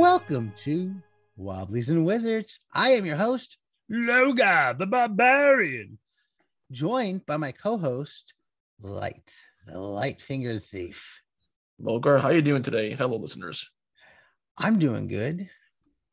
Welcome to Wobblies and Wizards. I am your host, Logar the Barbarian, joined by my co-host, Light, the light fingered thief. Logar, how are you doing today? Hello, listeners. I'm doing good.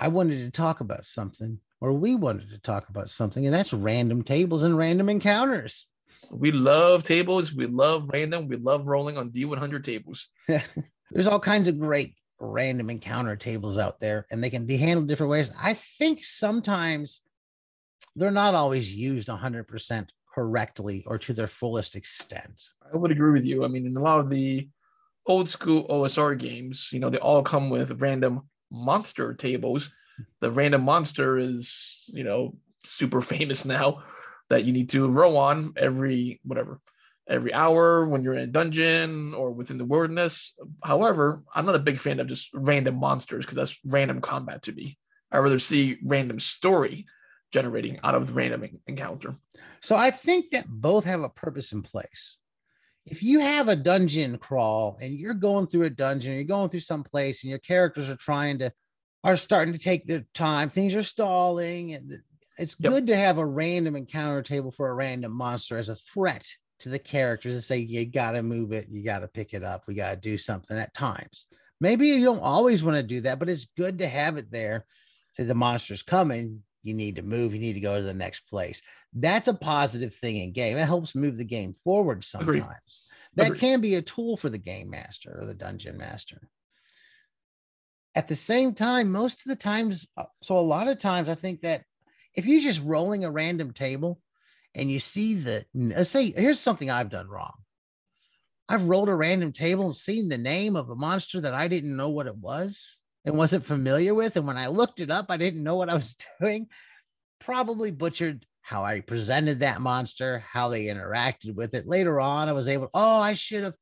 I wanted to talk about something, or we wanted to talk about something, and that's random tables and random encounters. We love tables. We love random. We love rolling on D100 tables. There's all kinds of great random encounter tables out there, and they can be handled different ways. I think sometimes they're not always used 100% correctly or to their fullest extent. I would agree with you. I mean, in a lot of the old school OSR games, you know, they all come with random monster tables. The random monster is, you know, super famous now that you need to row on every whatever every hour when you're in a dungeon or within the wilderness. However, I'm not a big fan of just random monsters because that's random combat to me. I rather see random story generating out of the random encounter. So I think that both have a purpose in place. If you have a dungeon crawl and you're going through a dungeon, you're going through some place and your characters are trying to are starting to take their time, things are stalling, and it's yep. good to have a random encounter table for a random monster as a threat to the characters and say, you got to move it, you got to pick it up, we got to do something at times. Maybe you don't always want to do that, but it's good to have it there. Say the monster's coming, you need to move, you need to go to the next place. That's a positive thing in game. It helps move the game forward sometimes. Agreed. That Agreed. can be a tool for the game master or the dungeon master. At the same time, most of the times, uh, so a lot of times, I think that if you're just rolling a random table, and you see the let's say here's something I've done wrong. I've rolled a random table and seen the name of a monster that I didn't know what it was and wasn't familiar with. And when I looked it up, I didn't know what I was doing. Probably butchered how I presented that monster, how they interacted with it. Later on, I was able, oh, I should have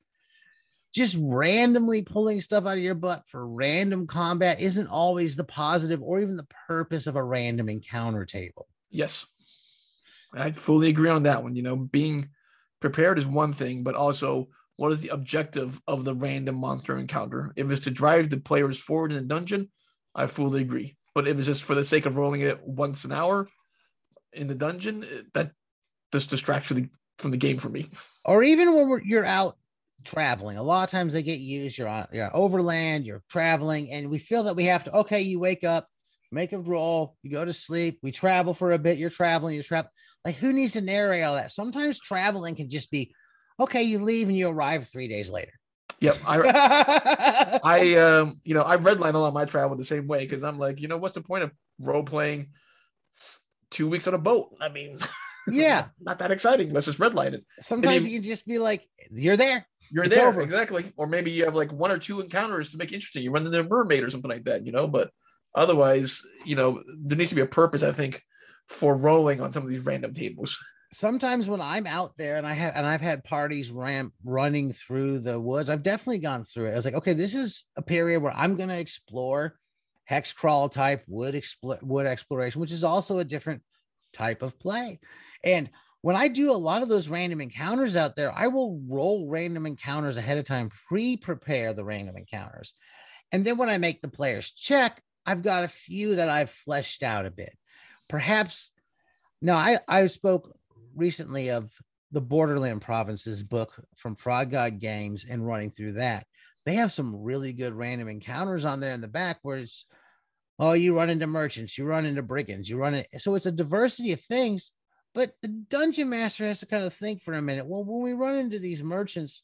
just randomly pulling stuff out of your butt for random combat isn't always the positive or even the purpose of a random encounter table. Yes. I fully agree on that one. You know, being prepared is one thing, but also what is the objective of the random monster encounter? If it's to drive the players forward in the dungeon, I fully agree. But if it's just for the sake of rolling it once an hour in the dungeon, eh, that just distracts from the, from the game for me. Or even when you're out traveling, a lot of times they get used. You're on you're overland, you're traveling, and we feel that we have to. Okay, you wake up, make a roll, you go to sleep. We travel for a bit. You're traveling, you're traveling like, who needs to narrate all that? Sometimes traveling can just be, okay, you leave and you arrive three days later. Yep. I, I, um, you know, I redline a lot of my travel the same way because I'm like, you know, what's the point of role playing two weeks on a boat? I mean, yeah, not that exciting. Let's just redline it. Sometimes you can just be like, you're there. You're it's there. Over. Exactly. Or maybe you have like one or two encounters to make interesting. You run into a mermaid or something like that, you know, but otherwise, you know, there needs to be a purpose, I think, for rolling on some of these random tables. Sometimes when I'm out there and I have and I've had parties ramp running through the woods, I've definitely gone through it. I was like, okay, this is a period where I'm going to explore hex crawl type wood expl- wood exploration, which is also a different type of play. And when I do a lot of those random encounters out there, I will roll random encounters ahead of time, pre-prepare the random encounters. And then when I make the players check, I've got a few that I've fleshed out a bit. Perhaps no i i spoke recently of the borderland provinces book from frog god games and running through that. They have some really good random encounters on there in the back where it's oh you run into merchants you run into brigands you run it so it's a diversity of things but the dungeon master has to kind of think for a minute well when we run into these merchants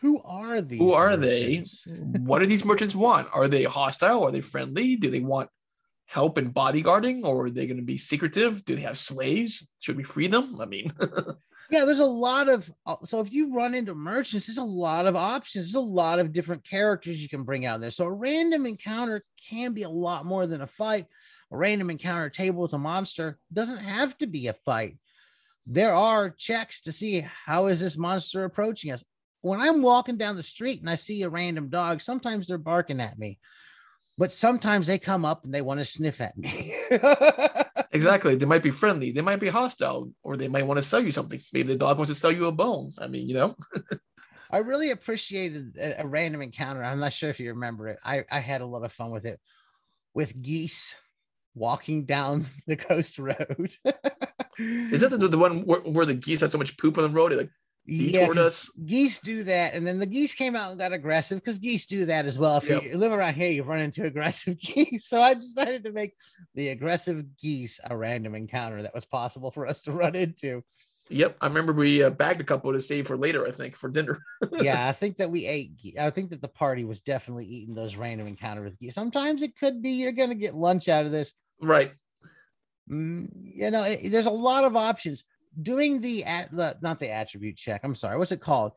who are these who are merchants? they what do these merchants want are they hostile are they friendly do they want help in bodyguarding or are they going to be secretive? Do they have slaves? Should we free them? I mean, yeah, there's a lot of uh, so if you run into merchants, there's a lot of options. There's a lot of different characters you can bring out there. So a random encounter can be a lot more than a fight. A random encounter table with a monster doesn't have to be a fight. There are checks to see how is this monster approaching us. When I'm walking down the street and I see a random dog, sometimes they're barking at me but sometimes they come up and they want to sniff at me. exactly. They might be friendly, they might be hostile, or they might want to sell you something. Maybe the dog wants to sell you a bone. I mean, you know. I really appreciated a, a, random encounter. I'm not sure if you remember it. I, I had a lot of fun with it. with geese walking down the coast road. Is that the, the one where, where the geese had so much poop on the road? It like yeah, detoured 'cause us. geese do that, and then the geese came out and got aggressive because geese do that as well. If Yep. you live around here, you've run into aggressive geese. So I decided to make the aggressive geese a random encounter that was possible for us to run into. Yep, I remember we uh, bagged a couple to save for later. I think for dinner. yeah, I think that we ate. I think that the party was definitely eating those random encounters with geese. Sometimes it could be you're going to get lunch out of this. right. Mm, you know, it- there's a lot of options. Doing the at the not the attribute check. I'm sorry, what's it called?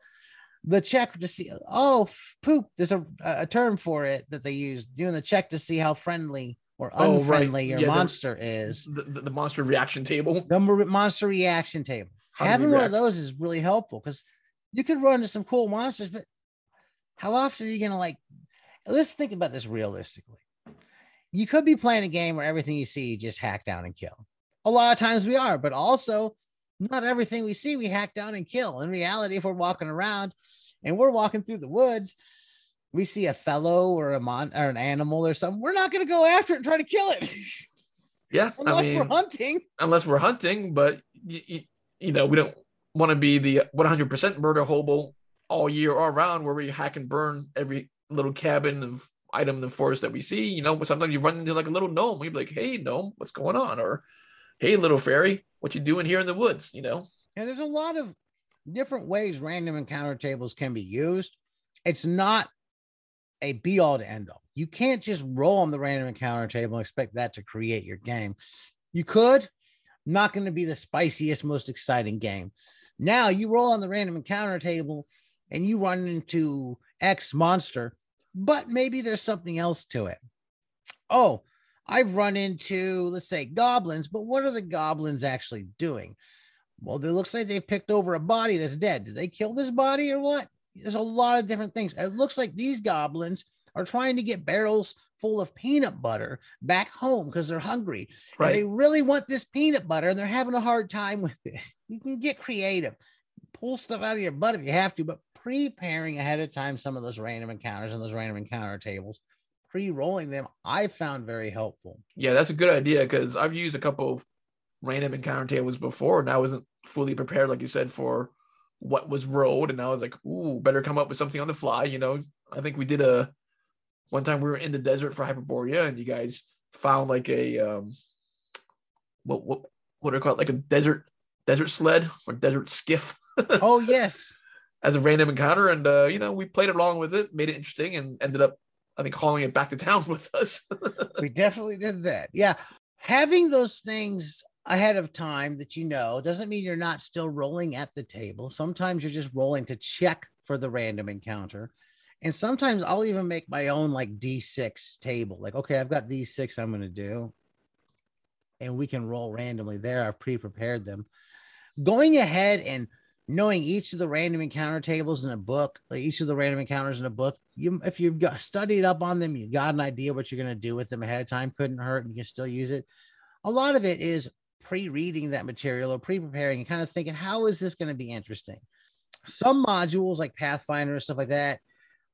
The check to see. Oh, poop. There's a a term for it that they use. Doing the check to see how friendly or Oh, right. unfriendly your Yeah, the- monster is. The, the, the monster reaction table. The monster reaction table. How Having one of those is really helpful because you could run into some cool monsters, but how often are you gonna like? Let's think about this realistically. You could be playing a game where everything you see you just hack down and kill. A lot of times we are, but also not everything we see we hack down and kill. In reality, if we're walking around and we're walking through the woods, we see a fellow or a mon or an animal or something, we're not gonna go after it and try to kill it Yeah, unless I mean, we're hunting. unless we're hunting, but you, you know we don't want to be the 100% murder hobo all year all around where we hack and burn every little cabin of item in the forest that we see. You know, sometimes you run into like a little gnome. You'd be like, "Hey, gnome, what's going on?" Or, "Hey, little fairy, what you doing here in the woods?" You know. And there's a lot of different ways random encounter tables can be used. It's not a be all to end all. You can't just roll on the random encounter table and expect that to create your game. You could, not going to be the spiciest, most exciting game. Now you roll on the random encounter table and you run into X monster, but maybe there's something else to it. Oh, I've run into, let's say, goblins, but what are the goblins actually doing? Well, it looks like they picked over a body that's dead. Did they kill this body or what? There's a lot of different things. It looks like these goblins are trying to get barrels full of peanut butter back home because they're hungry. And Right. they really want this peanut butter and they're having a hard time with it. You can get creative, pull stuff out of your butt if you have to, but preparing ahead of time some of those random encounters and those random encounter tables, pre rolling them, I found very helpful. Yeah, that's a good idea because I've used a couple of random encounter tables before, and I wasn't fully prepared, like you said, for what was rolled, and I was like, "Ooh, better come up with something on the fly." You know, I think we did a one time we were in the desert for Hyperborea, and you guys found like a um, what what what are called, like a desert desert sled or desert skiff oh, yes. as a random encounter, and uh, you know, we played along with it, made it interesting, and ended up, I think, hauling it back to town with us. we definitely did that. Yeah. Having those things ahead of time that you know doesn't mean you're not still rolling at the table. Sometimes you're just rolling to check for the random encounter. And sometimes I'll even make my own like D6 table. Like, okay, I've got these six I'm going to do. And we can roll randomly there. I've pre prepared them. Going ahead and knowing each of the random encounter tables in a book, like each of the random encounters in a book, you if you've got studied up on them, you got an idea what you're going to do with them ahead of time, couldn't hurt, and you can still use it. A lot of it is pre-reading that material or pre-preparing and kind of thinking, how is this going to be interesting? Some modules like Pathfinder and stuff like that,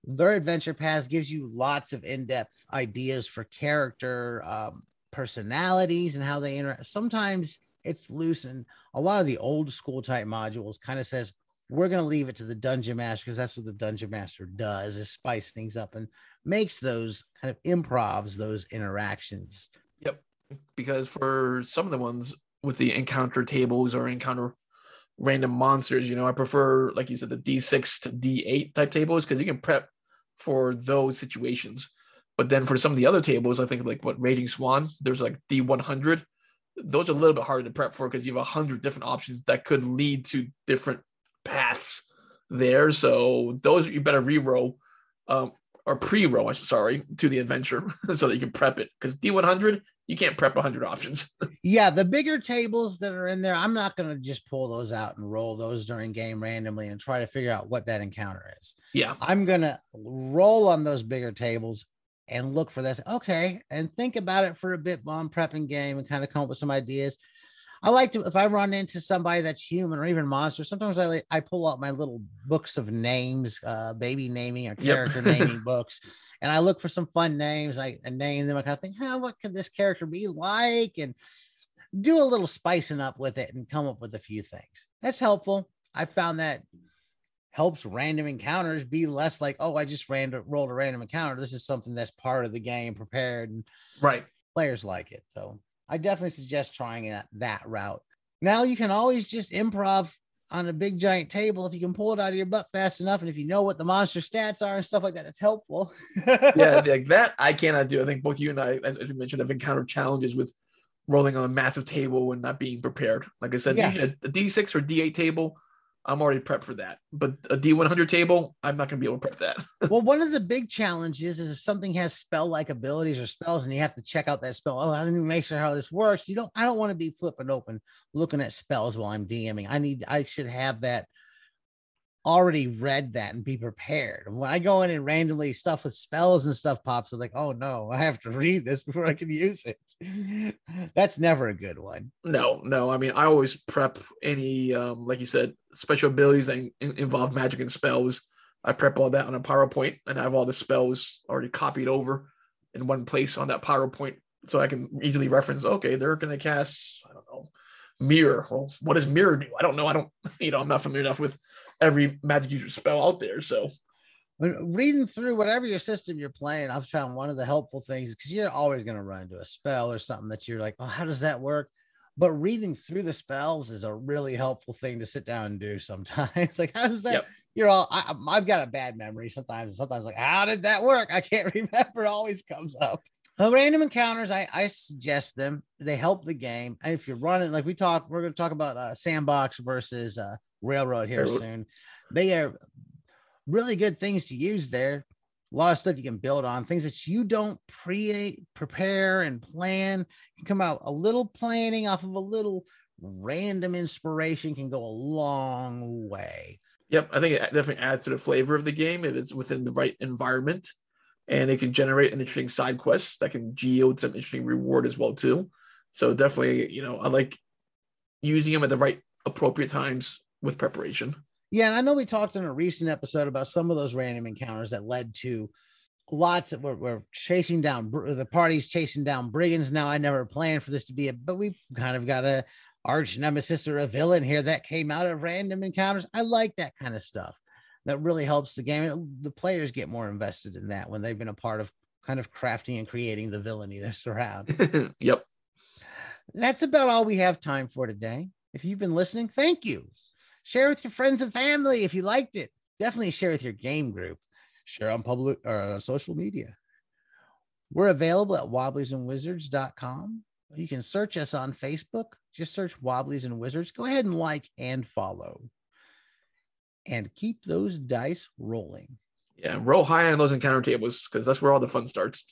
their adventure path gives you lots of in-depth ideas for character um, personalities and how they interact. Sometimes it's loose and a lot of the old school type modules kind of says we're going to leave it to the dungeon master because that's what the dungeon master does is spice things up and makes those kind of improvs those interactions Yep. Because for some of the ones with the encounter tables or encounter random monsters, you know, I prefer, like you said, the D6 to D8 type tables because you can prep for those situations. But then for some of the other tables, I think like what Raging Swan, there's like D100. Those are a little bit harder to prep for because you have a hundred different options that could lead to different paths there. So those you better re-roll um, or should- sorry, to the adventure so that you can prep it. Because D100, you can't prep 100 options. yeah the bigger tables that are in there i'm not going to just pull those out and roll those during game randomly and try to figure out what that encounter is yeah, i'm going to roll on those bigger tables and look for this okay and think about it for a bit while i'm prepping game and kind of come up with some ideas I like to if I run into somebody that's human or even monster. Sometimes I I pull out my little books of names, uh, baby naming or character yep. naming books, and I look for some fun names. I, I name them. I kind of think, huh, what could this character be like? And do a little spicing up with it and come up with a few things. That's helpful. I found that helps random encounters be less like, oh, I just ran rolled a random encounter. This is something that's part of the game, prepared, and right players like it. So I definitely suggest trying that that route. Now you can always just improv on a big giant table if you can pull it out of your butt fast enough, and if you know what the monster stats are and stuff like that, it's helpful. yeah, like that I cannot do. I think both you and I, as, as we mentioned, have encountered challenges with rolling on a massive table and not being prepared. Like I said, yeah. a D6 or D8 table, I'm already prepped for that. But a D100 table, I'm not going to be able to prep that. well, one of the big challenges is if something has spell like abilities or spells and you have to check out that spell. Oh, I need to make sure how this works. You don't, I don't want to be flipping open looking at spells while I'm DMing. I need, I should have that already read that and be prepared. And when I go in and randomly stuff with spells and stuff pops, I'm like, oh no, I have to read this before I can use it. That's never a good one. No, no. I mean, I always prep any, um, like you said, special abilities that in- involve magic and spells. I prep all that on a PowerPoint and I have all the spells already copied over in one place on that PowerPoint so I can easily reference, okay, they're going to cast, I don't know, mirror. Well, what does mirror do? I don't know. I don't, you know, I'm not familiar enough with every magic user spell out there. So reading through whatever your system you're playing, I've found one of the helpful things because you're always going to run into a spell or something that you're like, oh, how does that work? But reading through the spells is a really helpful thing to sit down and do sometimes. like, how does that? Yep. You're all, I, have got a bad memory sometimes. Sometimes, like, how did that work? I can't remember. It always comes up. Well, random encounters, I, I suggest them. They help the game. And if you're running, like we talk, we're going to talk about uh, sandbox versus uh, railroad here soon. They are really good things to use there. A lot of stuff you can build on, things that you don't pre prepare and plan can come out. A little planning off of a little random inspiration can go a long way. Yep, I think it definitely adds to the flavor of the game if it's within the right environment, and it can generate an interesting side quest that can yield some interesting reward as well too. So definitely, you know, I like using them at the right appropriate times with preparation. Yeah, and I know we talked in a recent episode about some of those random encounters that led to lots of we're, we're chasing down the party's chasing down brigands. Now I never planned for this to be a, but we've kind of got a arch nemesis or a villain here that came out of random encounters. I like that kind of stuff. That really helps the game. The players get more invested in that when they've been a part of kind of crafting and creating the villainy that's around. yep. That's about all we have time for today. If you've been listening, thank you. Share with your friends and family if you liked it. Definitely share with your game group. Share on public or uh, social media. We're available at wobbliesandwizards.com. You can search us on Facebook. Just search Wobblies and Wizards. Go ahead and like and follow. And keep those dice rolling. Yeah, roll high on those encounter tables because that's where all the fun starts.